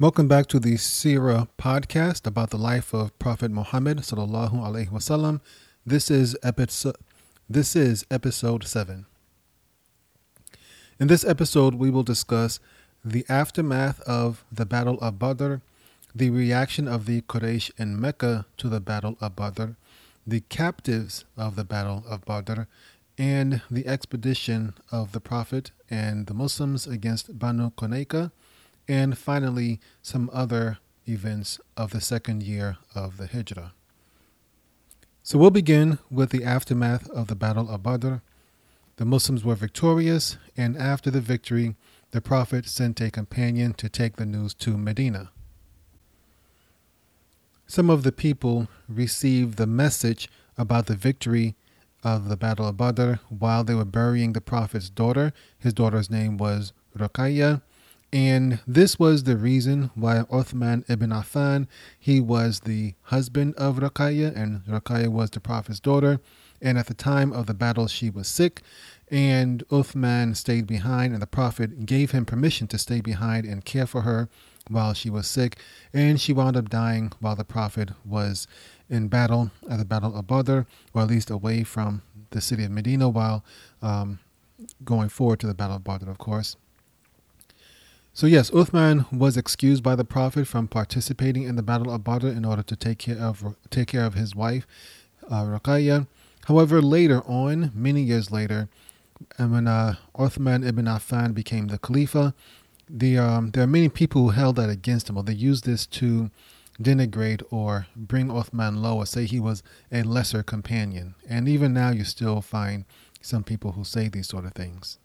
Welcome back to the Sirah podcast about the life of Prophet Muhammad sallallahu alaihi wasallam. This is episode this is episode 7. In this episode we will discuss the aftermath of the Battle of Badr, the reaction of the Quraysh in Mecca to the Battle of Badr, the captives of the Battle of Badr, and the expedition of the Prophet and the Muslims against Banu Qaynuqah and finally some other events of the second year of the Hijrah. So we'll begin with the aftermath of the Battle of Badr. The Muslims were victorious, and after the victory, the Prophet sent a companion to take the news to Medina. Some of the people received the message about the victory of the Battle of Badr while they were burying the Prophet's daughter. His daughter's name was Ruqayya and this was the reason why Uthman ibn Affan, he was the husband of Ruqayya, and Ruqayya was the Prophet's daughter. And at the time of the battle, she was sick, and Uthman stayed behind, and the Prophet gave him permission to stay behind and care for her while she was sick. And she wound up dying while the Prophet was in battle at the Battle of Badr, or at least away from the city of Medina while um, going forward to the Battle of Badr, of course. So yes, Uthman was excused by the Prophet from participating in the Battle of Badr in order to take care of take care of his wife, uh. However, later on, many years later, when uh, Uthman ibn Affan became the Khalifa, the um, there are many people who held that against him, or they used this to denigrate or bring Uthman lower, say he was a lesser companion. And even now, you still find some people who say these sort of things.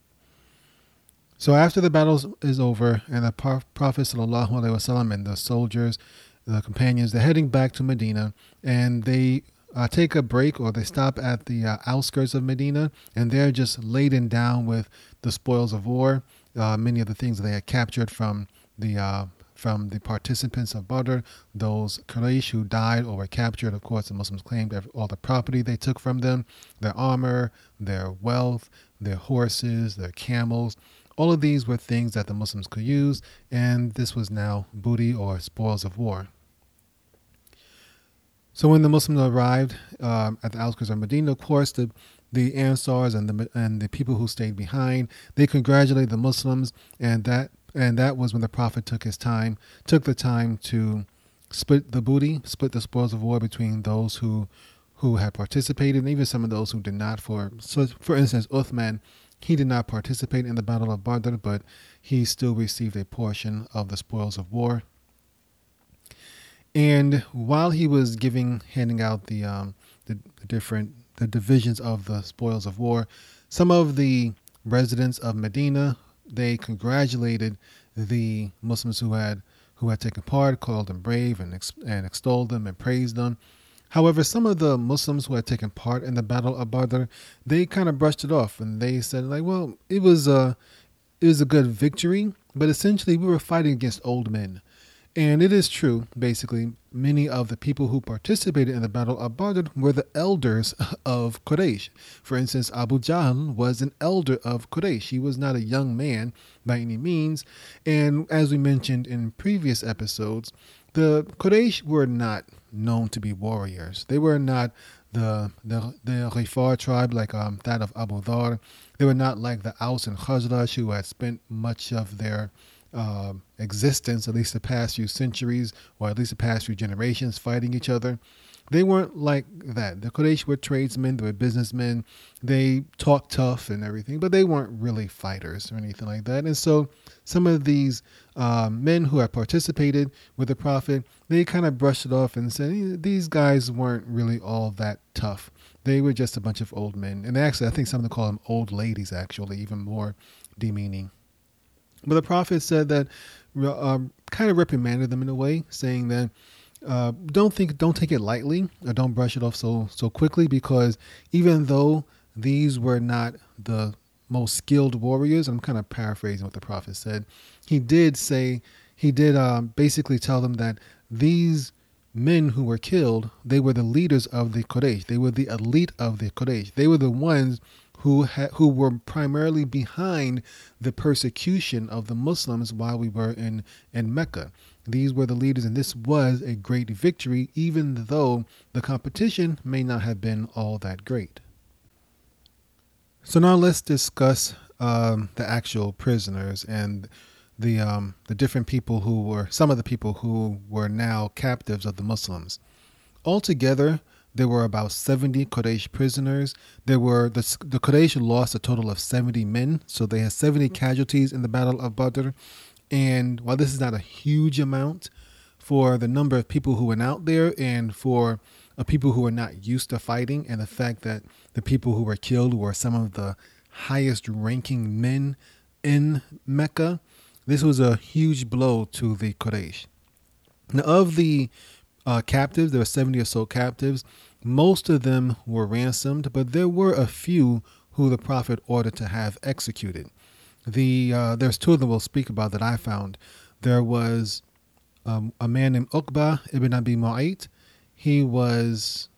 So after the battle is over and the Prophet wasallam and the soldiers, the companions, they're heading back to Medina and they uh, take a break or they stop at the uh, outskirts of Medina and they're just laden down with the spoils of war, uh, many of the things they had captured from the uh, from the participants of Badr, those Quraysh who died or were captured. Of course, the Muslims claimed all the property they took from them, their armor, their wealth, their horses, their camels. All of these were things that the Muslims could use, and this was now booty or spoils of war. So when the Muslims arrived um, at the outskirts of Medina, of course, the the Ansars and the and the people who stayed behind, they congratulated the Muslims, and that and that was when the Prophet took his time, took the time to split the booty, split the spoils of war between those who who had participated, and even some of those who did not. For so, for instance, Uthman he did not participate in the Battle of Badr, but he still received a portion of the spoils of war. And while he was giving, handing out the, um, the, the different the divisions of the spoils of war, some of the residents of Medina they congratulated the Muslims who had who had taken part, called them brave, and ex- and extolled them and praised them. However, some of the Muslims who had taken part in the Battle of Badr, they kind of brushed it off and they said, like, well, it was a, it was a good victory, but essentially we were fighting against old men. And it is true, basically, many of the people who participated in the Battle of Badr were the elders of Quraysh. For instance, Abu Jahl was an elder of Quraysh. He was not a young man by any means. And as we mentioned in previous episodes, the Quraysh were not known to be warriors. They were not the the the Ghifar tribe like um, that of Abu Dhar. They were not like the Aus and Khazraj who had spent much of their uh, existence, at least the past few centuries, or at least the past few generations, fighting each other. They weren't like that. The Quraysh were tradesmen, they were businessmen. They talked tough and everything, but they weren't really fighters or anything like that. And so some of these uh, men who had participated with the Prophet, they kind of brushed it off and said, these guys weren't really all that tough. They were just a bunch of old men. And actually, I think some of them call them old ladies, actually, even more demeaning. But the Prophet said that, uh, kind of reprimanded them in a way, saying that uh, don't think don't take it lightly or don't brush it off so so quickly because even though these were not the most skilled warriors, I'm kind of paraphrasing what the prophet said. He did say he did um, basically tell them that these men who were killed, they were the leaders of the Quraysh. They were the elite of the Quraysh. They were the ones who ha- who were primarily behind the persecution of the Muslims while we were in in Mecca. These were the leaders, and this was a great victory, even though the competition may not have been all that great. So now let's discuss um, the actual prisoners and the um, the different people who were some of the people who were now captives of the Muslims. Altogether, there were about 70 Quraysh prisoners. There were the, the Quraysh lost a total of 70 men, so they had 70 casualties in the Battle of Badr. And while this is not a huge amount for the number of people who went out there and for uh, people who were not used to fighting, and the fact that the people who were killed were some of the highest ranking men in Mecca, this was a huge blow to the Quraysh. Now, of the uh, captives, there were 70 or so captives. Most of them were ransomed, but there were a few who the Prophet ordered to have executed. The uh, There's two of them we'll speak about that I found. There was um, a man named Uqba ibn Abi Mu'ayt. He was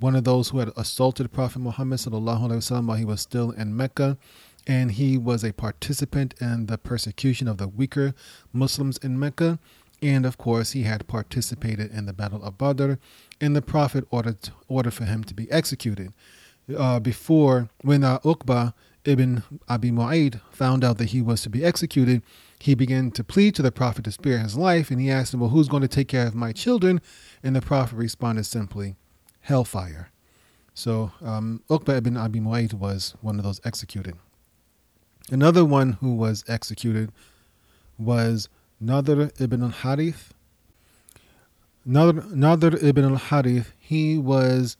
one of those who had assaulted Prophet Muhammad while he was still in Mecca and he was a participant in the persecution of the weaker Muslims in Mecca. And of course, he had participated in the Battle of Badr, and the Prophet ordered ordered for him to be executed. Uh, before, when uh, Uqba ibn Abi Mu'ayt found out that he was to be executed, he began to plead to the Prophet to spare his life, and he asked him, "Well, who's going to take care of my children?" And the Prophet responded simply, "Hellfire." So um, Uqba ibn Abi Mu'ayt was one of those executed. Another one who was executed was Nadr ibn al Harith. Nadr, Nadr ibn al Harith, he was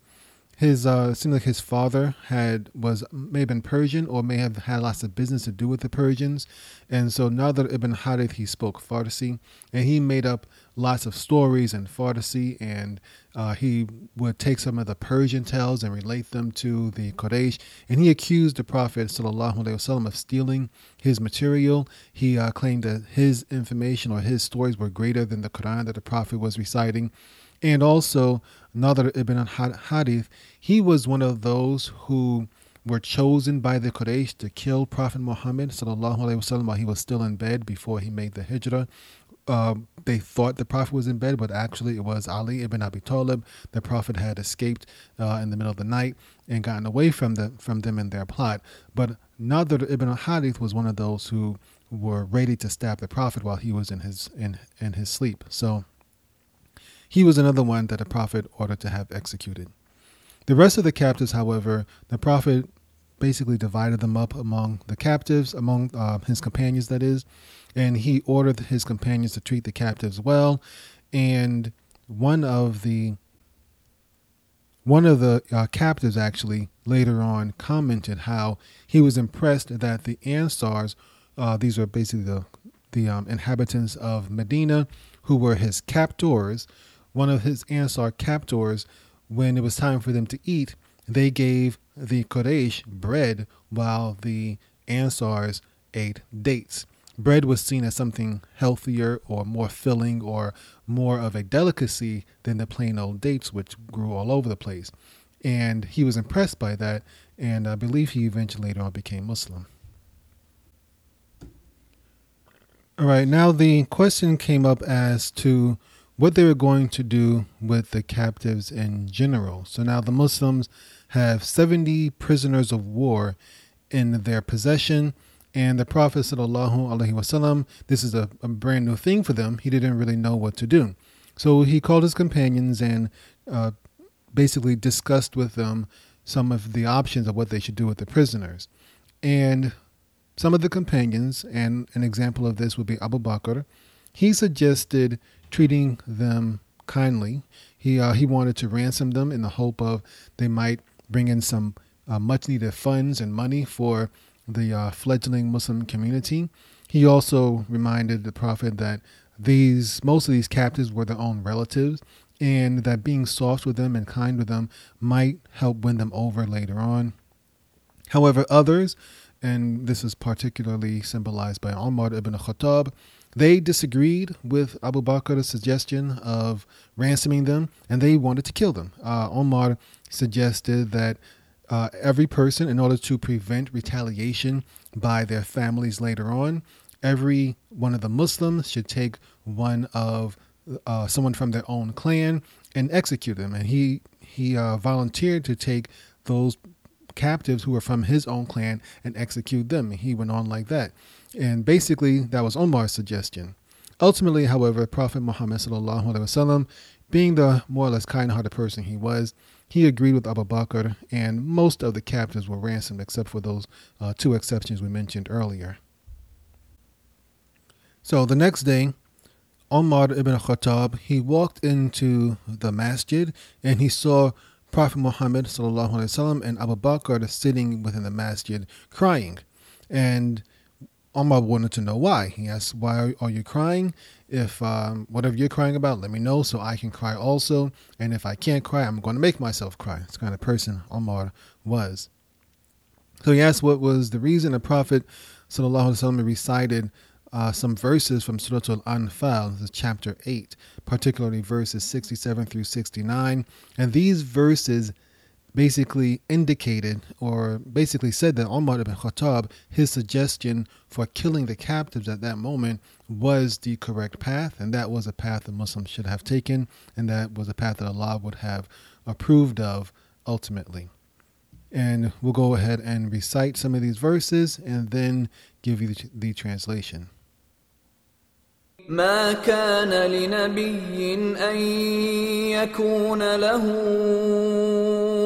his uh seemed like his father had was may have been Persian or may have had lots of business to do with the Persians, and so Nadr ibn Harith he spoke Farsi, and he made up lots of stories in Farsi, and uh, he would take some of the Persian tales and relate them to the Quraysh, and he accused the Prophet wasallam of stealing his material. He uh, claimed that his information or his stories were greater than the Quran that the Prophet was reciting. And also, Nadr ibn Harith, he was one of those who were chosen by the Quraysh to kill Prophet Muhammad wasallam while he was still in bed before he made the hijrah. Uh, they thought the Prophet was in bed, but actually it was Ali ibn Abi Talib. The Prophet had escaped uh, in the middle of the night and gotten away from the from them in their plot. But Nadr ibn Harith was one of those who were ready to stab the Prophet while he was in his in in his sleep. So he was another one that the Prophet ordered to have executed. The rest of the captives, however, the Prophet basically divided them up among the captives, among uh, his companions, that is, and he ordered his companions to treat the captives well. And one of the one of the uh, captives actually later on commented how he was impressed that the Ansars, uh, these are basically the the um, inhabitants of Medina, who were his captors, one of his Ansar captors, when it was time for them to eat, they gave the Quraysh bread while the Ansars ate dates. Bread was seen as something healthier or more filling or more of a delicacy than the plain old dates, which grew all over the place. And he was impressed by that, and I believe he eventually later on became Muslim. All right, now the question came up as to what they were going to do with the captives in general. So now the Muslims have 70 prisoners of war in their possession. And the Prophet wasallam, this is a, a brand new thing for them. He didn't really know what to do. So he called his companions and uh, basically discussed with them some of the options of what they should do with the prisoners. And some of the companions, and an example of this would be Abu Bakr, he suggested treating them kindly. He uh, he wanted to ransom them in the hope of they might bring in some uh, much needed funds and money for the uh, fledgling Muslim community. He also reminded the Prophet that these most of these captives were their own relatives and that being soft with them and kind with them might help win them over later on. However, others, and this is particularly symbolized by Umar ibn Khattab, they disagreed with Abu Bakr's suggestion of ransoming them and they wanted to kill them. Uh, Omar suggested that uh, every person, in order to prevent retaliation by their families later on, every one of the Muslims should take one of uh, someone from their own clan and execute them. And he he uh, volunteered to take those captives who were from his own clan and execute them. And he went on like that. And basically, that was Omar's suggestion. Ultimately, however, Prophet Muhammad wasallam, being the more or less kind-hearted person he was, he agreed with Abu Bakr, and most of the captives were ransomed, except for those uh, two exceptions we mentioned earlier. So the next day, Omar ibn Khattab, he walked into the masjid and he saw Prophet Muhammad وسلم, and Abu Bakr sitting within the masjid crying. And Omar wanted to know why. He asked, Why are you crying? If um, whatever you're crying about, let me know so I can cry also. And if I can't cry, I'm going to make myself cry. It's kind of person Omar was. So he asked what was the reason the Prophet وسلم, recited uh, some verses from Surah Al Anfal, chapter 8, particularly verses 67 through 69. And these verses basically indicated or basically said that Umar ibn Khattab, his suggestion for killing the captives at that moment was the correct path, and that was a path the Muslims should have taken, and that was a path that Allah would have approved of ultimately. And we'll go ahead and recite some of these verses and then give you the, the translation. ما كان لنبي ان يكون له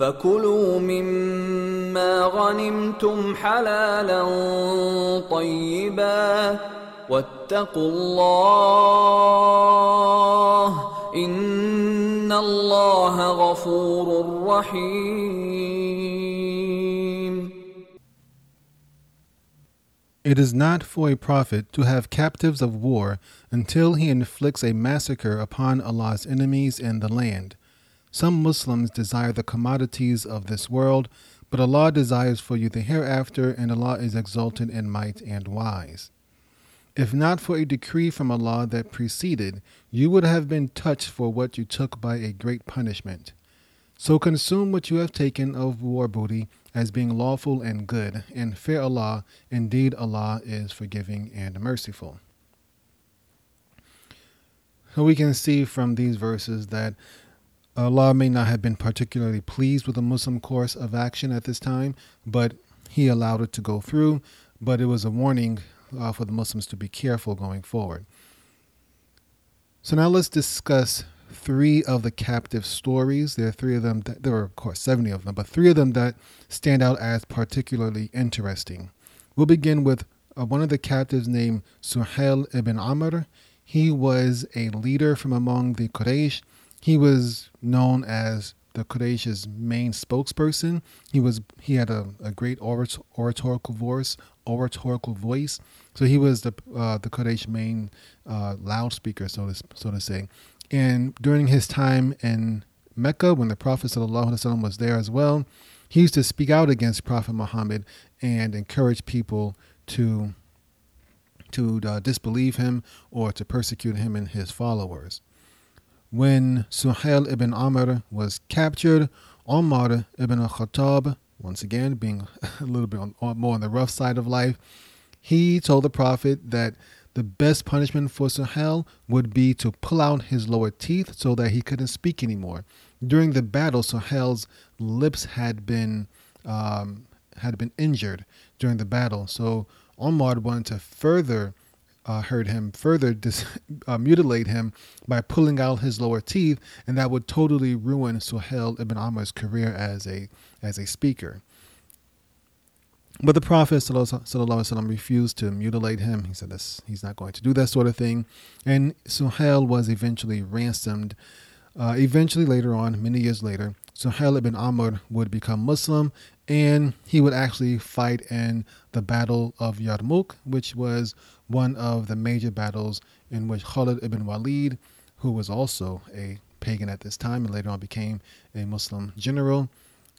فكلوا مما غنمتم حلالا طيبا واتقوا الله ان الله غفور رحيم It is not for a prophet to have captives of war until he inflicts a massacre upon Allah's enemies in the land. Some Muslims desire the commodities of this world, but Allah desires for you the hereafter, and Allah is exalted in might and wise. If not for a decree from Allah that preceded, you would have been touched for what you took by a great punishment. So consume what you have taken of war booty as being lawful and good, and fear Allah. Indeed, Allah is forgiving and merciful. So we can see from these verses that Allah may not have been particularly pleased with the Muslim course of action at this time, but He allowed it to go through. But it was a warning uh, for the Muslims to be careful going forward. So now let's discuss three of the captive stories. There are three of them, that, there were, of course, 70 of them, but three of them that stand out as particularly interesting. We'll begin with uh, one of the captives named Suhail ibn Amr. He was a leader from among the Quraysh. He was known as the Quraysh's main spokesperson. He was he had a, a great oratorical voice, oratorical voice. So he was the uh, the Quraysh main uh, loudspeaker, so to so to say. And during his time in Mecca, when the Prophet ﷺ was there as well, he used to speak out against Prophet Muhammad and encourage people to to uh, disbelieve him or to persecute him and his followers. When Suhail ibn Amr was captured, Omar ibn al Khattab, once again being a little bit on, more on the rough side of life, he told the Prophet that the best punishment for Suhail would be to pull out his lower teeth so that he couldn't speak anymore. During the battle, Suhail's lips had been um, had been injured during the battle, so Omar wanted to further uh, heard him further dis- uh, mutilate him by pulling out his lower teeth, and that would totally ruin Suhail ibn Amr's career as a as a speaker. But the Prophet ﷺ refused to mutilate him. He said this, he's not going to do that sort of thing. And Suhail was eventually ransomed. Uh, eventually, later on, many years later, Suhail ibn Amr would become Muslim and he would actually fight in the Battle of Yarmouk, which was one of the major battles in which Khalid ibn Walid, who was also a pagan at this time and later on became a Muslim general,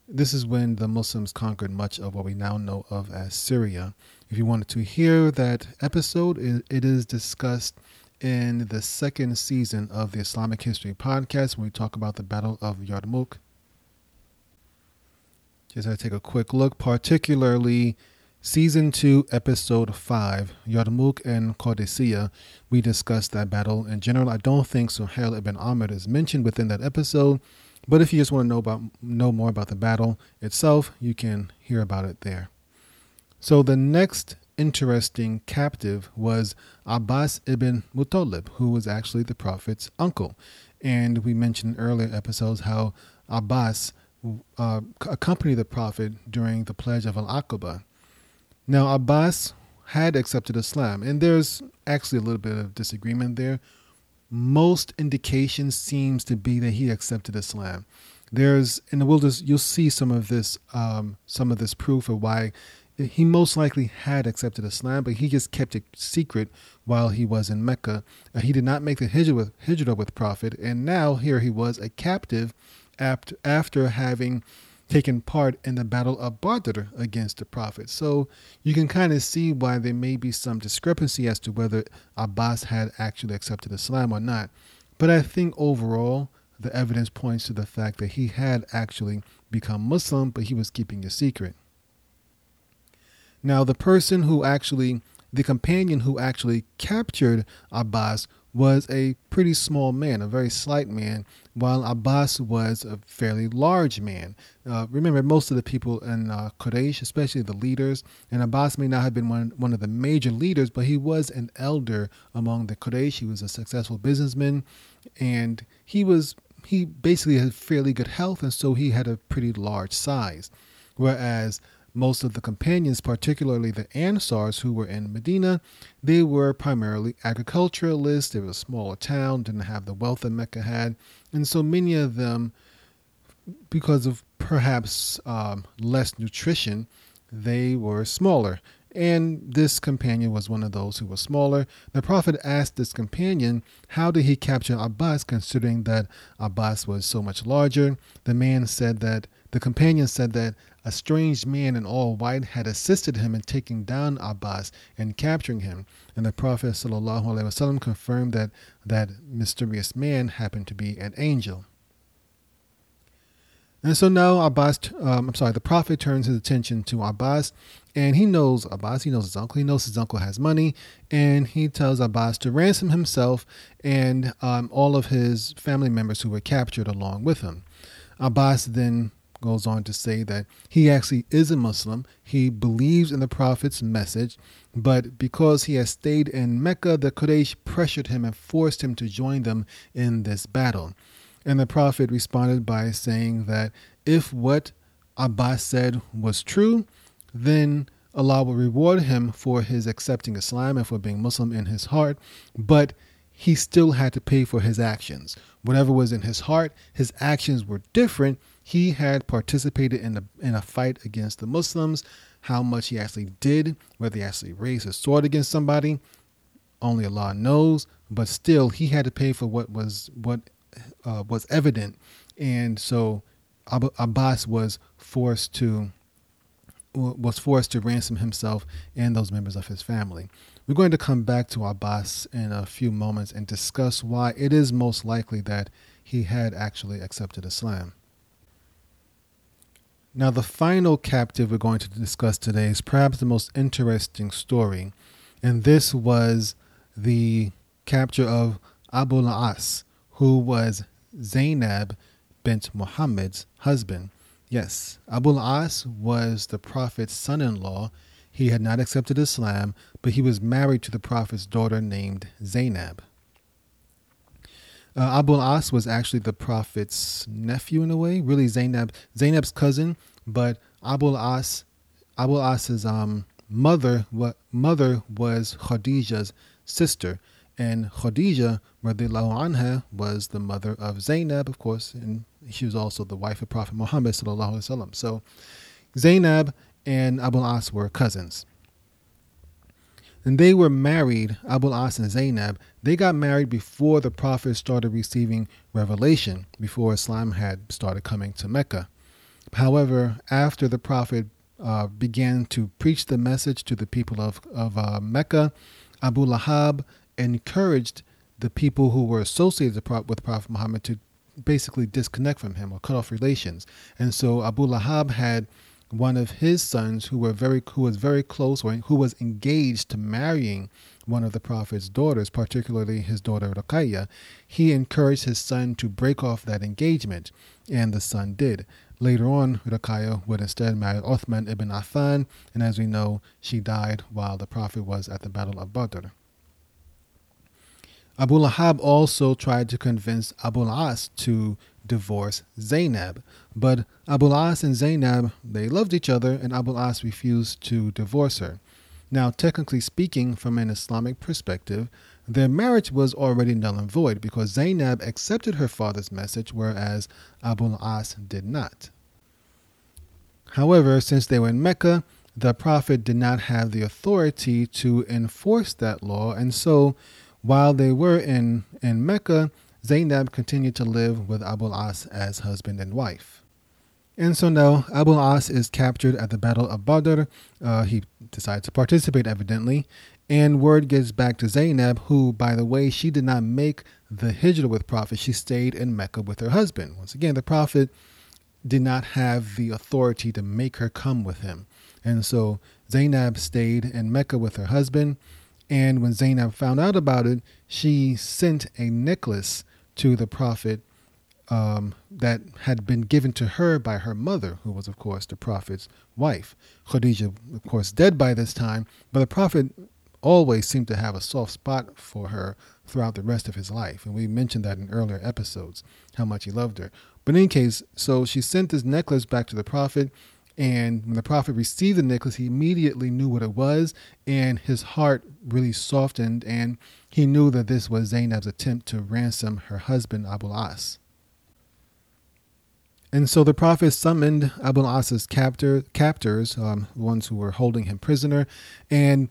this is when the Muslims conquered much of what we now know of as Syria. If you wanted to hear that episode, it is discussed in the second season of the Islamic History podcast when we talk about the Battle of Yarmouk. Just to take a quick look, particularly season 2, episode 5, Yarmouk and Qadisiyah. We discussed that battle in general. I don't think Suhail ibn Amr is mentioned within that episode, but if you just want to know about know more about the battle itself, you can hear about it there. So the next interesting captive was Abbas ibn Muttalib, who was actually the Prophet's uncle. And we mentioned earlier episodes how Abbas uh, accompanied the Prophet during the pledge of Al Aqaba. Now, Abbas had accepted Islam, and there's actually a little bit of disagreement there. Most indication seems to be that he accepted Islam. There's, and we'll just you'll see some of this, um, some of this proof of why he most likely had accepted Islam, but he just kept it secret while he was in Mecca. Uh, he did not make the hijrah with, hijrah with Prophet, and now here he was a captive after having taken part in the Battle of Badr against the Prophet. So you can kind of see why there may be some discrepancy as to whether Abbas had actually accepted Islam or not. But I think overall, the evidence points to the fact that he had actually become Muslim, but he was keeping a secret. Now, the person who actually, the companion who actually captured Abbas was a pretty small man, a very slight man, while Abbas was a fairly large man. Uh, remember, most of the people in uh, Quraysh, especially the leaders, and Abbas may not have been one, one of the major leaders, but he was an elder among the Quraysh. He was a successful businessman, and he was he basically had fairly good health, and so he had a pretty large size. Whereas most of the companions, particularly the Ansars who were in Medina, they were primarily agriculturalists. They were a smaller town, didn't have the wealth that Mecca had. And so many of them, because of perhaps um, less nutrition, they were smaller. And this companion was one of those who was smaller. The Prophet asked this companion, How did he capture Abbas, considering that Abbas was so much larger? The man said that, the companion said that a strange man in all white had assisted him in taking down Abbas and capturing him. And the Prophet ﷺ confirmed that that mysterious man happened to be an angel. And so now Abbas, um, I'm sorry, the Prophet turns his attention to Abbas, and he knows Abbas, he knows his uncle, he knows his uncle has money, and he tells Abbas to ransom himself and um, all of his family members who were captured along with him. Abbas then goes on to say that he actually is a Muslim. He believes in the Prophet's message, but because he has stayed in Mecca, the Quraysh pressured him and forced him to join them in this battle. And the Prophet responded by saying that if what Abbas said was true, then Allah will reward him for his accepting Islam and for being Muslim in his heart, but he still had to pay for his actions. Whatever was in his heart, his actions were different, he had participated in a, in a fight against the Muslims. How much he actually did, whether he actually raised his sword against somebody, only Allah knows. But still, he had to pay for what was what uh, was evident, and so Abbas was forced to was forced to ransom himself and those members of his family. We're going to come back to Abbas in a few moments and discuss why it is most likely that he had actually accepted Islam. Now, the final captive we're going to discuss today is perhaps the most interesting story, and this was the capture of Abu As, who was Zainab bint Muhammad's husband. Yes, Abu As was the Prophet's son in law. He had not accepted Islam, but he was married to the Prophet's daughter named Zainab. Uh, Abu As was actually the Prophet's nephew in a way, really Zainab, Zainab's cousin, but Abu As, Abu As's um, mother, what mother was Khadija's sister, and Khadija, radiallahu anha, was the mother of Zainab, of course, and she was also the wife of Prophet Muhammad sallallahu alaihi wasallam. So, Zainab and Abul As were cousins. And they were married, Abul As and Zainab. They got married before the Prophet started receiving revelation, before Islam had started coming to Mecca. However, after the Prophet uh, began to preach the message to the people of, of uh, Mecca, Abu Lahab encouraged the people who were associated with Prophet Muhammad to basically disconnect from him or cut off relations. And so Abu Lahab had one of his sons who were very who was very close or who was engaged to marrying one of the prophet's daughters, particularly his daughter Ruqayya, he encouraged his son to break off that engagement, and the son did. Later on, Ruqayya would instead marry Uthman ibn Affan, and as we know, she died while the prophet was at the Battle of Badr. Abu Lahab also tried to convince Abu As to divorce Zainab, but Abu As and Zainab, they loved each other and Abu As refused to divorce her. Now, technically speaking, from an Islamic perspective, their marriage was already null and void because Zainab accepted her father's message, whereas Abu As did not. However, since they were in Mecca, the Prophet did not have the authority to enforce that law, and so while they were in, in Mecca, Zainab continued to live with Abu As as husband and wife. And so now Abu As is captured at the Battle of Badr. Uh, he decides to participate, evidently. And word gets back to Zainab, who, by the way, she did not make the hijrah with Prophet. She stayed in Mecca with her husband. Once again, the Prophet did not have the authority to make her come with him. And so Zainab stayed in Mecca with her husband. And when Zainab found out about it, she sent a necklace to the Prophet um, that had been given to her by her mother, who was, of course, the Prophet's wife. Khadijah, of course, dead by this time, but the Prophet always seemed to have a soft spot for her throughout the rest of his life. And we mentioned that in earlier episodes, how much he loved her. But in any case, so she sent this necklace back to the Prophet. And when the prophet received the necklace, he immediately knew what it was, and his heart really softened, and he knew that this was Zainab's attempt to ransom her husband Abu As. And so the prophet summoned Abu As's captor, captors, um, the ones who were holding him prisoner, and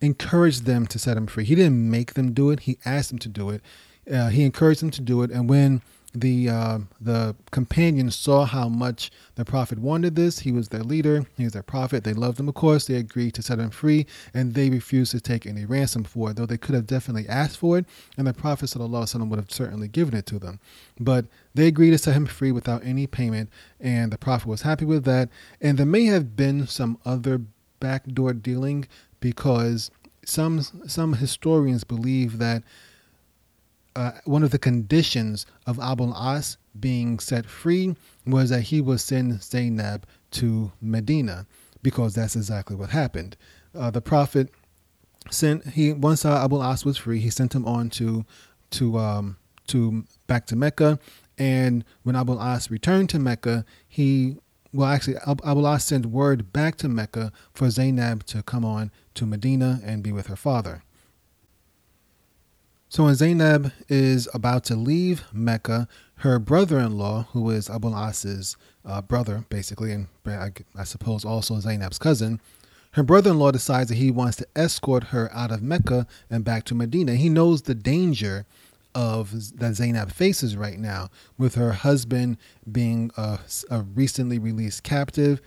encouraged them to set him free. He didn't make them do it; he asked them to do it. Uh, he encouraged them to do it, and when the uh, the companions saw how much the prophet wanted this. He was their leader. He was their prophet. They loved him, of course. They agreed to set him free, and they refused to take any ransom for it, though they could have definitely asked for it, and the prophet sallallahu would have certainly given it to them. But they agreed to set him free without any payment, and the prophet was happy with that. And there may have been some other backdoor dealing because some some historians believe that uh, one of the conditions of Abul As being set free was that he would send Zainab to Medina, because that's exactly what happened. Uh, the Prophet sent he once uh, Abul As was free, he sent him on to to um, to back to Mecca, and when Abul As returned to Mecca, he well actually Abul As sent word back to Mecca for Zainab to come on to Medina and be with her father. So when Zainab is about to leave Mecca, her brother-in-law, who is Abu As's uh, brother, basically, and I, I suppose also Zainab's cousin, her brother-in-law decides that he wants to escort her out of Mecca and back to Medina. He knows the danger of that Zainab faces right now, with her husband being a, a recently released captive.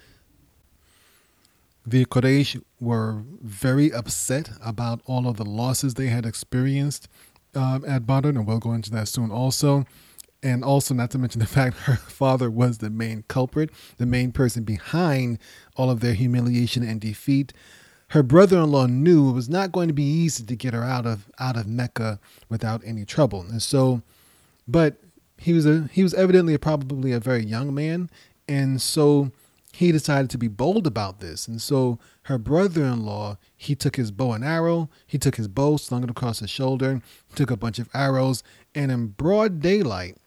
The Quraysh were very upset about all of the losses they had experienced um, at Badr, and we'll go into that soon also. And also, not to mention the fact her father was the main culprit, the main person behind all of their humiliation and defeat. Her brother-in-law knew it was not going to be easy to get her out of out of Mecca without any trouble, and so, but he was a he was evidently a, probably a very young man, and so he decided to be bold about this. And so her brother in law, he took his bow and arrow, he took his bow, slung it across his shoulder, took a bunch of arrows, and in broad daylight,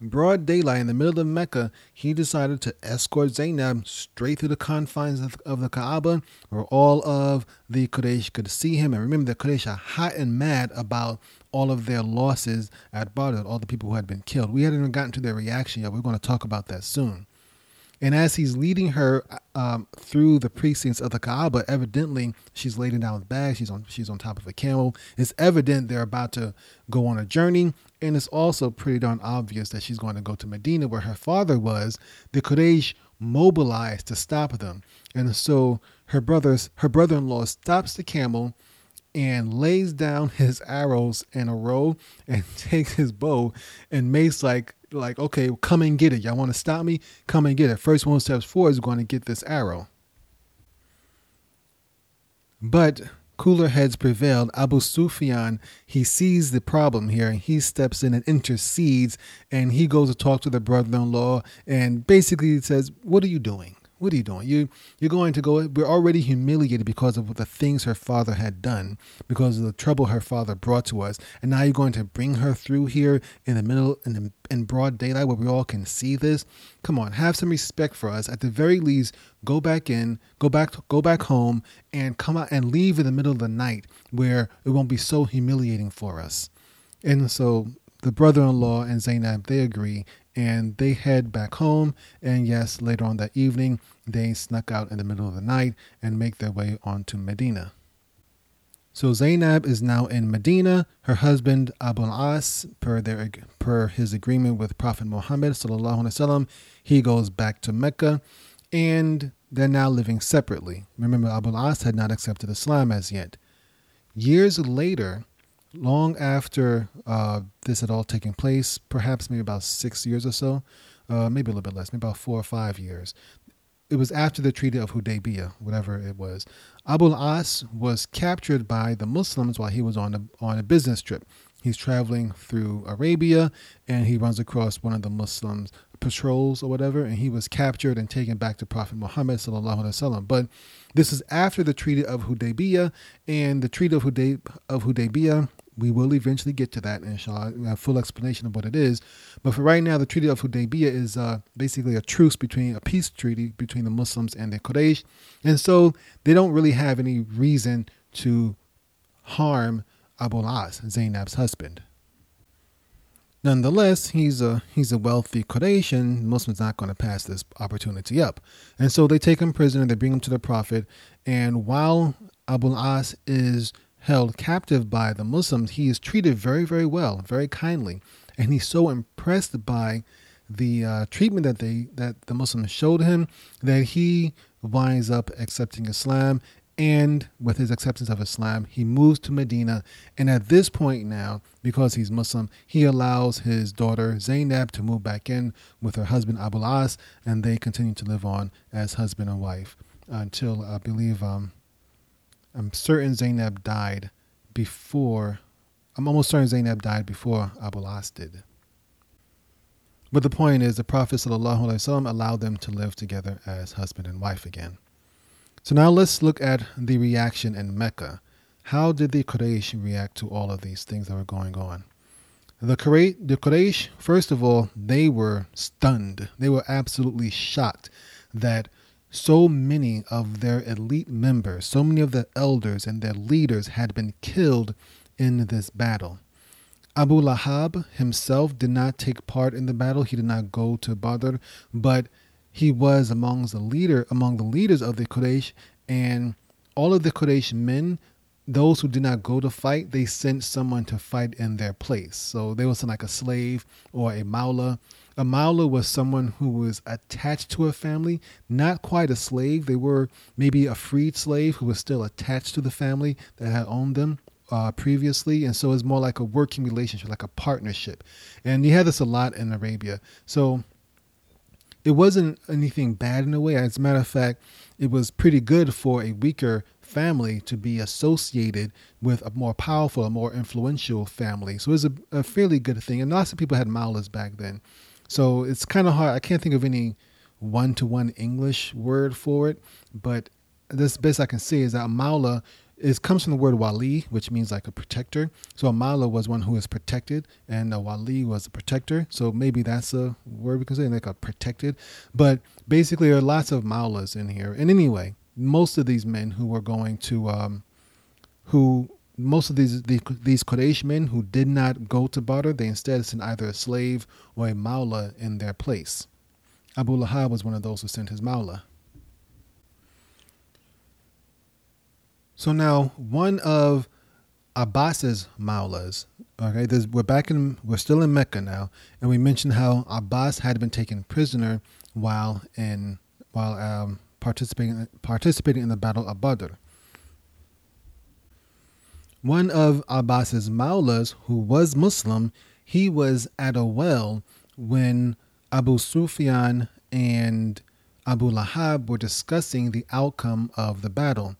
broad daylight in the middle of Mecca, he decided to escort Zainab straight through the confines of, of the Kaaba, where all of the Quraysh could see him. And remember, the Quraysh are hot and mad about all of their losses at Badr, all the people who had been killed. We hadn't even gotten to their reaction yet. We're going to talk about that soon. And as he's leading her um, through the precincts of the Kaaba, evidently she's laden down with bags. She's on she's on top of a camel. It's evident they're about to go on a journey, and it's also pretty darn obvious that she's going to go to Medina, where her father was. The Quraysh mobilized to stop them, and so her brothers her brother-in-law stops the camel and lays down his arrows in a row and takes his bow and makes like like okay come and get it. Y'all want to stop me? Come and get it. First one steps forward is going to get this arrow. But cooler heads prevailed. Abu sufyan he sees the problem here. And he steps in and intercedes and he goes to talk to the brother-in-law and basically says what are you doing what are you doing? You you're going to go. We're already humiliated because of the things her father had done, because of the trouble her father brought to us, and now you're going to bring her through here in the middle in the, in broad daylight where we all can see this. Come on, have some respect for us. At the very least, go back in, go back go back home, and come out and leave in the middle of the night where it won't be so humiliating for us. And so the brother-in-law and Zainab they agree and they head back home and yes later on that evening they snuck out in the middle of the night and make their way onto Medina. So Zainab is now in Medina. Her husband Abu As, per their per his agreement with Prophet Muhammad sallallahu alaihi wasallam, he goes back to Mecca, and they're now living separately. Remember, Abu As had not accepted Islam as yet. Years later, long after uh, this had all taken place, perhaps maybe about six years or so, uh, maybe a little bit less, maybe about four or five years, it was after the Treaty of Hudaybiyah, whatever it was. Abu As was captured by the Muslims while he was on a, on a business trip. He's traveling through Arabia and he runs across one of the Muslims patrols or whatever, and he was captured and taken back to Prophet Muhammad. But this is after the Treaty of Hudaybiyah, and the Treaty of, Huday- of Hudaybiyah we will eventually get to that, inshallah. Have full explanation of what it is. But for right now, the Treaty of Hudaybiyah is uh, basically a truce between a peace treaty between the Muslims and the Quraysh. And so they don't really have any reason to harm Abu As, Zainab's husband. Nonetheless, he's a he's a wealthy Quraysh, and Muslims not going to pass this opportunity up. And so they take him prisoner, they bring him to the Prophet, and while Abu As is held captive by the Muslims, he is treated very, very well, very kindly, and he's so impressed by the uh, treatment that they that the Muslims showed him that he winds up accepting Islam. And with his acceptance of Islam, he moves to Medina. And at this point now, because he's Muslim, he allows his daughter Zainab to move back in with her husband Abu As, and they continue to live on as husband and wife until I believe um, I'm certain Zainab died before. I'm almost certain Zainab died before Abu As did. But the point is, the Prophet ﷺ allowed them to live together as husband and wife again. So now let's look at the reaction in Mecca. How did the Quraysh react to all of these things that were going on? The Quraysh, the Quraysh, first of all, they were stunned. They were absolutely shocked that so many of their elite members, so many of the elders and their leaders had been killed in this battle. Abu Lahab himself did not take part in the battle. He did not go to Badr, but he was amongst the leader among the leaders of the Quraysh and all of the Quraysh men those who did not go to fight, they sent someone to fight in their place. So they would send like a slave or a mawla a mawla was someone who was attached to a family, not quite a slave. They were maybe a freed slave who was still attached to the family that had owned them uh, previously. And so it's more like a working relationship, like a partnership. And you had this a lot in Arabia. So it wasn't anything bad in a way. As a matter of fact, it was pretty good for a weaker family to be associated with a more powerful, a more influential family. So it was a, a fairly good thing. And lots of people had mawlas back then. So it's kind of hard. I can't think of any one to one English word for it, but the best I can say is that Maula is comes from the word wali, which means like a protector. So a mawla was one who is protected, and a wali was a protector. So maybe that's a word we can say, like a protected. But basically, there are lots of maulas in here. And anyway, most of these men who were going to, um, who most of these these, these Quraysh men who did not go to Badr, they instead sent either a slave or a mawla in their place. Abu Lahab was one of those who sent his Mawla. So now one of Abbas's Mawlas, okay, this, we're back in, we're still in Mecca now, and we mentioned how Abbas had been taken prisoner while in while um, participating participating in the Battle of Badr. One of Abbas's Mawlas, who was Muslim, he was at a well when Abu Sufyan and Abu Lahab were discussing the outcome of the battle.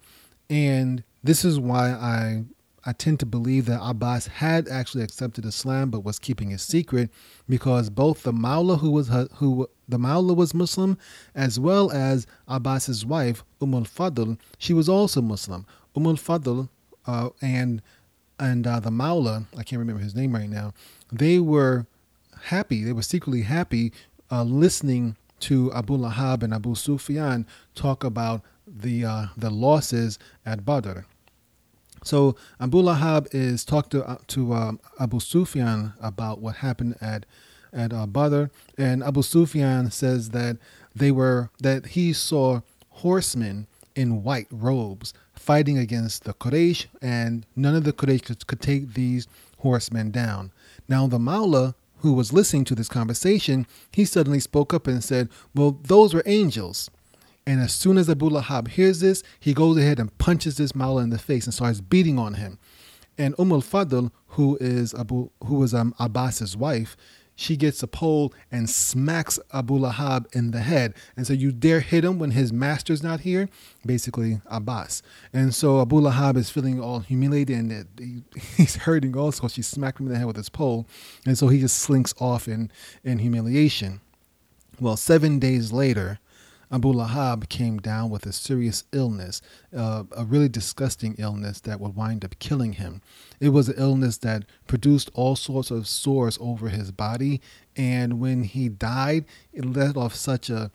And this is why I I tend to believe that Abbas had actually accepted Islam but was keeping it secret because both the Mawla who was who the Mawla was Muslim as well as Abbas's wife Umm al-Fadl she was also Muslim Umm al-Fadl uh, and and uh, the Mawla, I can't remember his name right now they were happy they were secretly happy uh, listening to Abu Lahab and Abu Sufyan talk about the uh, the losses at Badr. So Abu Lahab is talked to uh, to um, Abu Sufyan about what happened at at uh, Badr, and Abu Sufyan says that they were that he saw horsemen in white robes fighting against the Quraysh, and none of the Quraysh could, could take these horsemen down. Now the Mawla who was listening to this conversation, he suddenly spoke up and said, "Well, those were angels." And as soon as Abu Lahab hears this, he goes ahead and punches this Mawla in the face and starts beating on him. And Umm al-Fadl, who is Abu, who is um, Abbas's wife, she gets a pole and smacks Abu Lahab in the head. And so you dare hit him when his master's not here? Basically, Abbas. And so Abu Lahab is feeling all humiliated and he, he's hurting also. She smacked him in the head with his pole. And so he just slinks off in, in humiliation. Well, seven days later, Abu Lahab came down with a serious illness, uh, a really disgusting illness that would wind up killing him. It was an illness that produced all sorts of sores over his body, and when he died, it let off such a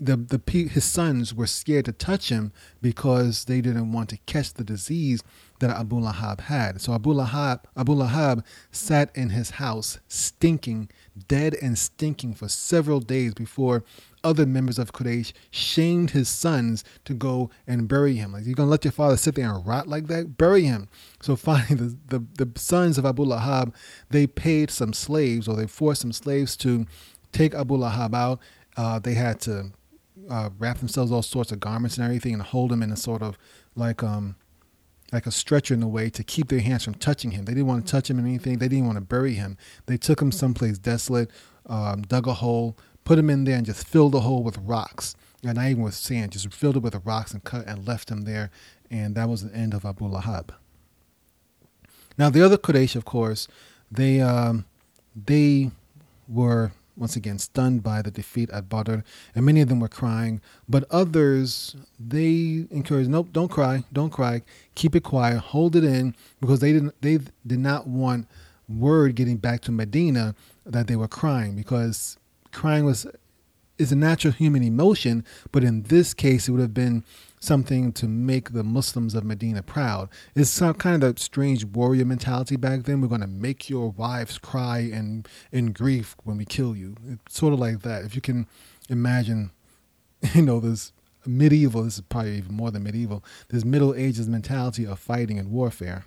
the the his sons were scared to touch him because they didn't want to catch the disease that Abu Lahab had. So Abu Lahab Abu Lahab sat in his house stinking, dead and stinking for several days before other members of Quraysh shamed his sons to go and bury him. Like, you're going to let your father sit there and rot like that? Bury him. So finally, the, the, the sons of Abu Lahab, they paid some slaves or they forced some slaves to take Abu Lahab out. Uh, they had to uh, wrap themselves all sorts of garments and everything and hold him in a sort of like um like a stretcher in a way to keep their hands from touching him. They didn't want to touch him in anything. They didn't want to bury him. They took him someplace desolate, um, dug a hole, put him in there and just filled the hole with rocks. And not even with sand, just filled it with rocks and cut and left him there. And that was the end of Abu Lahab. Now the other Quraysh, of course, they um, they were once again stunned by the defeat at Badr, and many of them were crying. But others, they encouraged, nope, don't cry, don't cry, keep it quiet, hold it in, because they didn't, they did not want word getting back to Medina that they were crying, because crying was is a natural human emotion, but in this case, it would have been something to make the Muslims of Medina proud. It's some kind of strange warrior mentality back then. We're going to make your wives cry in in grief when we kill you. It's sort of like that. If you can imagine, you know, this medieval. This is probably even more than medieval. This Middle Ages mentality of fighting and warfare.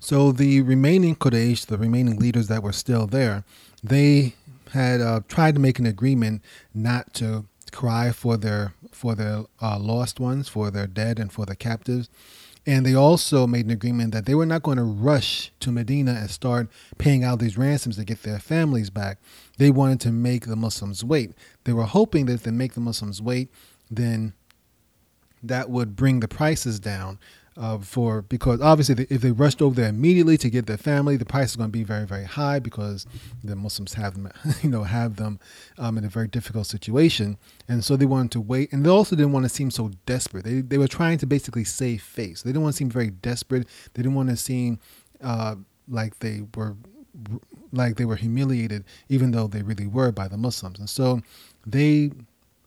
So the remaining Quraysh, the remaining leaders that were still there, they had uh, tried to make an agreement not to cry for their for their uh, lost ones, for their dead, and for the captives. And they also made an agreement that they were not going to rush to Medina and start paying out these ransoms to get their families back. They wanted to make the Muslims wait. They were hoping that if they make the Muslims wait, then that would bring the prices down uh, for because obviously if they rushed over there immediately to get their family, the price is going to be very very high because the Muslims have them, you know, have them um, in a very difficult situation, and so they wanted to wait, and they also didn't want to seem so desperate. They they were trying to basically save face. They didn't want to seem very desperate. They didn't want to seem uh, like they were like they were humiliated, even though they really were by the Muslims, and so they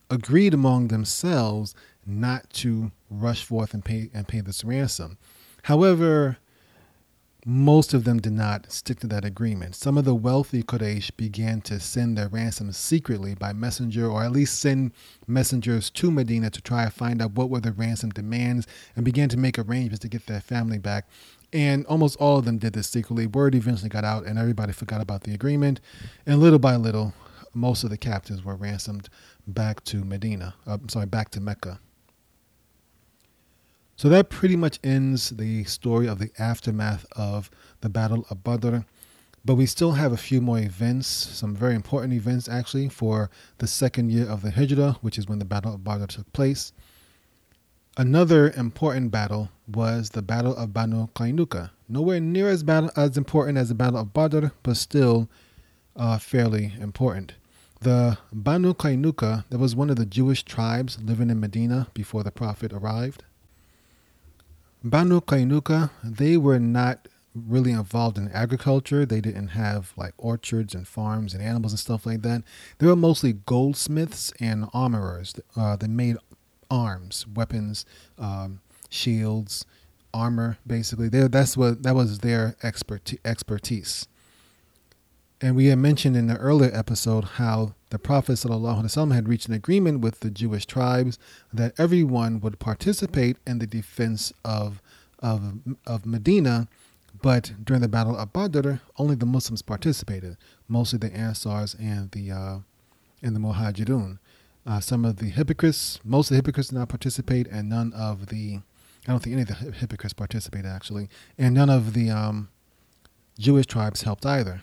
agreed among themselves not to rush forth and pay and pay this ransom. However, most of them did not stick to that agreement. Some of the wealthy Quraysh began to send their ransoms secretly by messenger, or at least send messengers to Medina to try to find out what were the ransom demands and began to make arrangements to get their family back. And almost all of them did this secretly. Word eventually got out, and everybody forgot about the agreement. And little by little, most of the captives were ransomed back to Medina. Uh, sorry, back to Mecca. So that pretty much ends the story of the aftermath of the Battle of Badr. But we still have a few more events, some very important events actually, for the second year of the Hijrah, which is when the Battle of Badr took place. Another important battle was the Battle of Banu Qaynuqa. Nowhere near as, battle, as important as the Battle of Badr, but still uh, fairly important. The Banu Qaynuqa, that was one of the Jewish tribes living in Medina before the Prophet arrived. Banu Qaynuqa, they were not really involved in agriculture. They didn't have like orchards and farms and animals and stuff like that. They were mostly goldsmiths and armorers. Uh, they made arms, weapons, um, shields, armor. Basically, they, that's what that was their expert expertise. And we had mentioned in the earlier episode how the Prophet ﷺ had reached an agreement with the Jewish tribes that everyone would participate in the defense of, of, of Medina, but during the Battle of Badr, only the Muslims participated, mostly the Ansars and the, uh, and the Muhajirun. Uh, some of the hypocrites, most of the hypocrites did not participate, and none of the, I don't think any of the hypocrites participated actually, and none of the um, Jewish tribes helped either.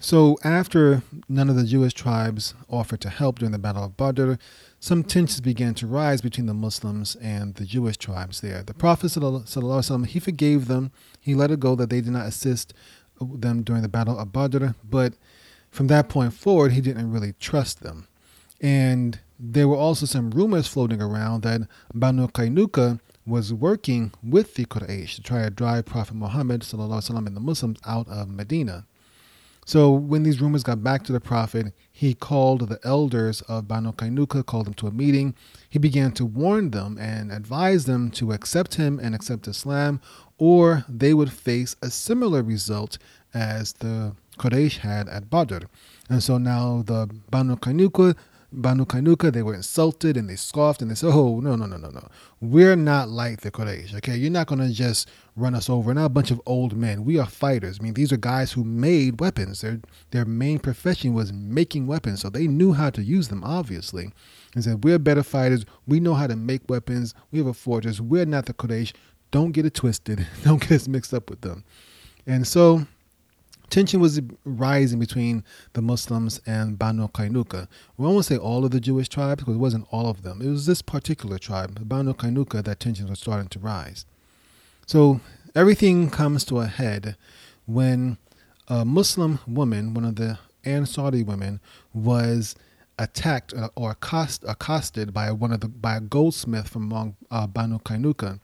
So, after none of the Jewish tribes offered to help during the Battle of Badr, some tensions began to rise between the Muslims and the Jewish tribes there. The Prophet ﷺ, he forgave them. He let it go that they did not assist uh, them during the Battle of Badr, but from that point forward, he didn't really trust them. And there were also some rumors floating around that Banu Qaynuqa was working with the Quraysh to try to drive Prophet Muhammad ﷺ and the Muslims out of Medina. So when these rumors got back to the prophet, he called the elders of Banu Qaynuqa, called them to a meeting. He began to warn them and advise them to accept him and accept Islam, or they would face a similar result as the Quraysh had at Badr. And so now the Banu Qaynuqa Banu Qaynuqa, they were insulted and they scoffed and they said, Oh, no, no, no, no, no. We're not like the Quraysh, okay? You're not going to just run us over. We're not a bunch of old men. We are fighters. I mean, these are guys who made weapons. Their, their main profession was making weapons, so they knew how to use them, obviously. And said, We're better fighters. We know how to make weapons. We have a fortress. We're not the Quraysh. Don't get it twisted. Don't get us mixed up with them. And so tension was rising between the Muslims and Banu Qaynuqa. We won't say all of the Jewish tribes because it wasn't all of them. It was this particular tribe, Banu Qaynuqa, that tensions were starting to rise. So everything comes to a head when a Muslim woman, one of the Ansari women, was attacked uh, or accost, accosted by one of the by a goldsmith from among uh, Banu Qaynuqa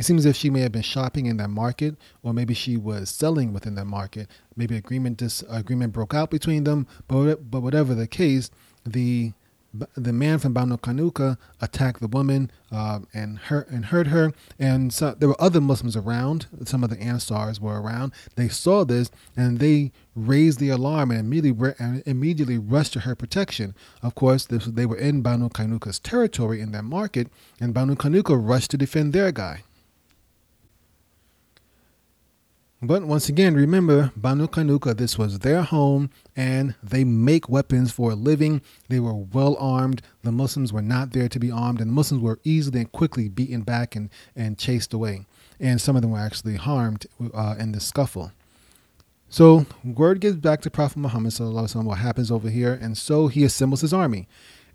it seems as if she may have been shopping in that market, or maybe she was selling within that market. Maybe agreement dis, agreement broke out between them. But but whatever the case, the the man from Banu Qaynuqa attacked the woman uh, and hurt and hurt her. And so there were other Muslims around. Some of the Ansars were around. They saw this and they raised the alarm and immediately and immediately rushed to her protection. Of course, this, they were in Banu Qaynuqa's territory in that market, and Banu Qaynuqa rushed to defend their guy. But once again, remember, Banu Qaynuqa, this was their home, and they make weapons for a living. They were well armed. The Muslims were not there to be armed, and Muslims were easily and quickly beaten back and, and chased away. And some of them were actually harmed uh, in the scuffle. So, word gets back to Prophet Muhammad, وسلم, what happens over here, and so he assembles his army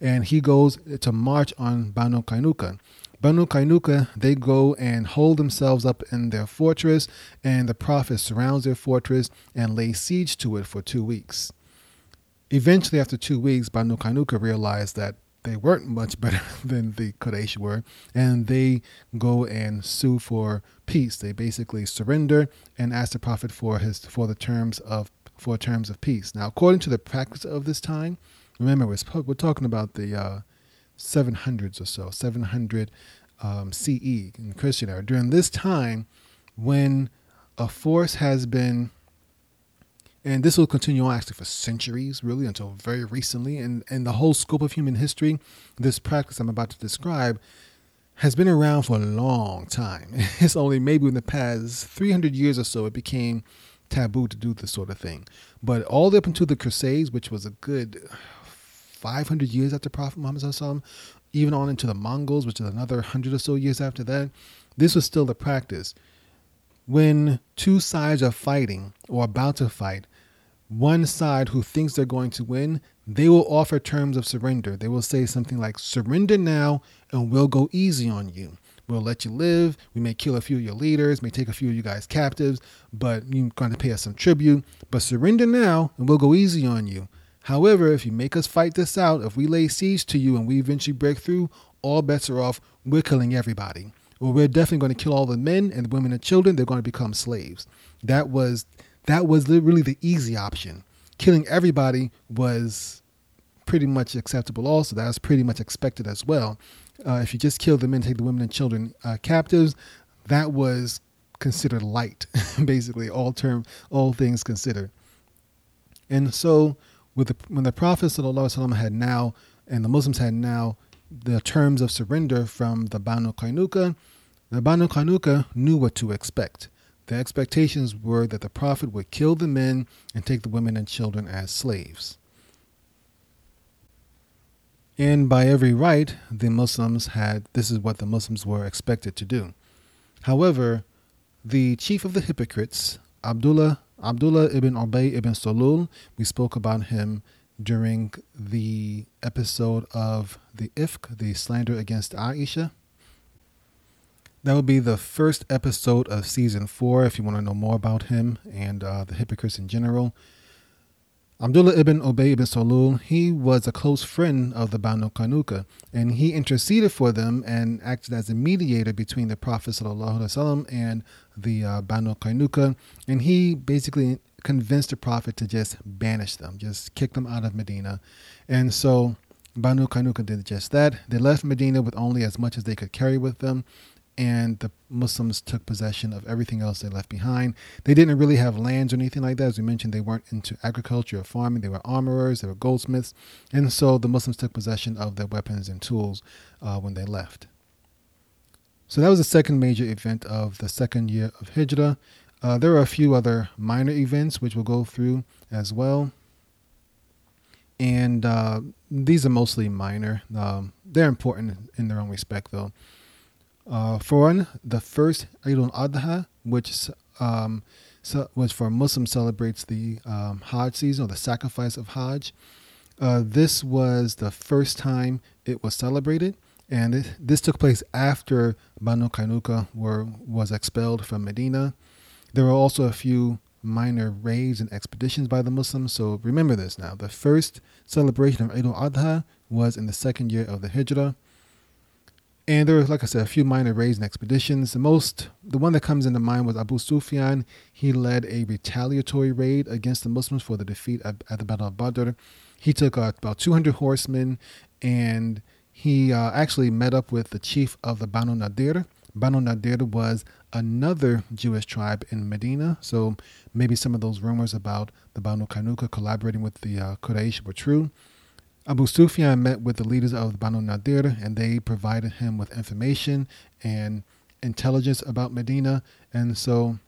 and he goes to march on Banu Qaynuqa. Banu Qaynuqa, they go and hold themselves up in their fortress, and the Prophet surrounds their fortress and lays siege to it for two weeks. Eventually, after two weeks, Banu Qaynuqa realized that they weren't much better than the Quraysh were, and they go and sue for peace. They basically surrender and ask the Prophet for his for the terms of for terms of peace. Now, according to the practice of this time, remember we're, we're talking about the uh, 700s or so, 700 um, CE in Christian era. During this time, when a force has been and this will continue on actually for centuries, really, until very recently. And, and the whole scope of human history, this practice I'm about to describe, has been around for a long time. It's only maybe in the past 300 years or so it became taboo to do this sort of thing. But all up until the Crusades, which was a good 500 years after Prophet Muhammad, even on into the Mongols, which is another 100 or so years after that, this was still the practice. When two sides are fighting or about to fight, one side who thinks they're going to win, they will offer terms of surrender. They will say something like, surrender now and we'll go easy on you. We'll let you live. We may kill a few of your leaders, may take a few of you guys captives, but you're going to pay us some tribute. But surrender now and we'll go easy on you. However, if you make us fight this out, if we lay siege to you and we eventually break through, all bets are off. We're killing everybody. Well, we're definitely going to kill all the men and the women and children. They're going to become slaves. That was that was really the easy option. Killing everybody was pretty much acceptable. Also, that was pretty much expected as well. Uh, if you just kill the men, take the women and children uh, captives, that was considered light, basically all term, all things considered. And so, with the, when the Prophet had now, and the Muslims had now, the terms of surrender from the Banu Qaynuqa, the Banu Qaynuqa knew what to expect. The expectations were that the Prophet would kill the men and take the women and children as slaves. And by every right, the Muslims had this is what the Muslims were expected to do. However, the chief of the hypocrites, Abdullah Abdullah ibn Ubay ibn Salul, we spoke about him during the episode of the Ifk, the slander against Aisha. That will be the first episode of season four if you want to know more about him and uh, the hypocrites in general. Abdullah ibn Ubay ibn Salul, he was a close friend of the Banu Qaynuqa, and he interceded for them and acted as a mediator between the Prophet ﷺ and the uh, Banu Qaynuqa, and he basically convinced the Prophet to just banish them, just kick them out of Medina. And so Banu Qaynuqa did just that. They left Medina with only as much as they could carry with them, and the Muslims took possession of everything else they left behind. They didn't really have lands or anything like that. As we mentioned, they weren't into agriculture or farming. They were armorers, they were goldsmiths. And so the Muslims took possession of their weapons and tools uh, when they left. So that was the second major event of the second year of Hijrah. Uh, there are a few other minor events which we'll go through as well. And uh, these are mostly minor. Um, they're important in their own respect, though. Uh, for one, the first Eid al-Adha, which um, so, which for Muslims celebrates the um, Hajj season or the sacrifice of Hajj. Uh, this was the first time it was celebrated, and it, this took place after Banu Qaynuqa were was expelled from Medina. There were also a few minor raids and expeditions by the Muslims. So remember this now: the first celebration of Eid al-Adha was in the second year of the Hijrah. And there were, like I said, a few minor raids and expeditions. The most, the one that comes into mind was Abu Sufyan. He led a retaliatory raid against the Muslims for the defeat at, at the Battle of Badr. He took about 200 horsemen and he uh, actually met up with the chief of the Banu Nadir. Banu Nadir was another Jewish tribe in Medina. So maybe some of those rumors about the Banu Qaynuqa collaborating with the uh, Quraysh were true. Abu Sufyan met with the leaders of Banu Nadir and they provided him with information and intelligence about Medina. And so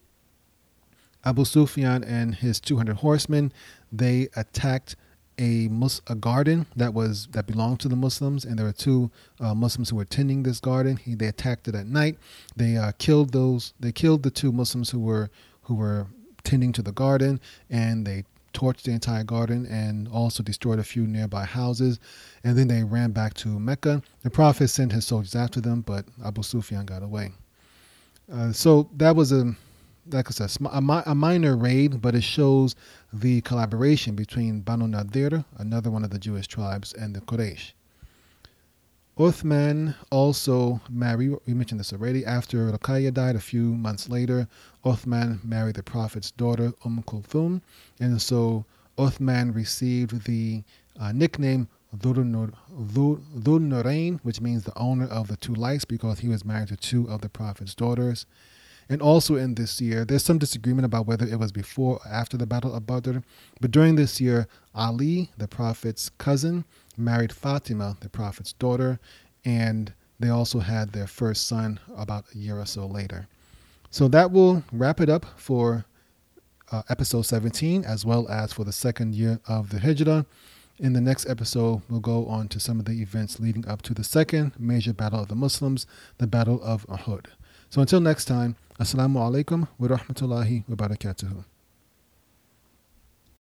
Abu Sufyan and his 200 horsemen, they attacked a, mus- a garden that was that belonged to the Muslims, and there were two uh, Muslims who were tending this garden. He, they attacked it at night. They uh, killed those. They killed the two Muslims who were who were tending to the garden, and they torched the entire garden and also destroyed a few nearby houses. And then they ran back to Mecca. The Prophet sent his soldiers after them, but Abu Sufyan got away. Uh, so that was a, like I said, a, a minor raid, but it shows the collaboration between Banu Nadir, another one of the Jewish tribes, and the Quraysh. Uthman also married, we mentioned this already, after Ruqayya died a few months later, Uthman married the Prophet's daughter, Umm Kulthum, and so Uthman received the uh, nickname Dhul Nurayn, which means the owner of the two lights, because he was married to two of the Prophet's daughters. And also in this year, there's some disagreement about whether it was before or after the Battle of Badr. But during this year, Ali, the Prophet's cousin, married Fatima, the Prophet's daughter, and they also had their first son about a year or so later. So that will wrap it up for uh, episode 17, as well as for the second year of the Hijrah. In the next episode, we'll go on to some of the events leading up to the second major battle of the Muslims, the Battle of Uhud. So until next time, Assalamu alaikum wa rahmatullahi wa barakatuhu.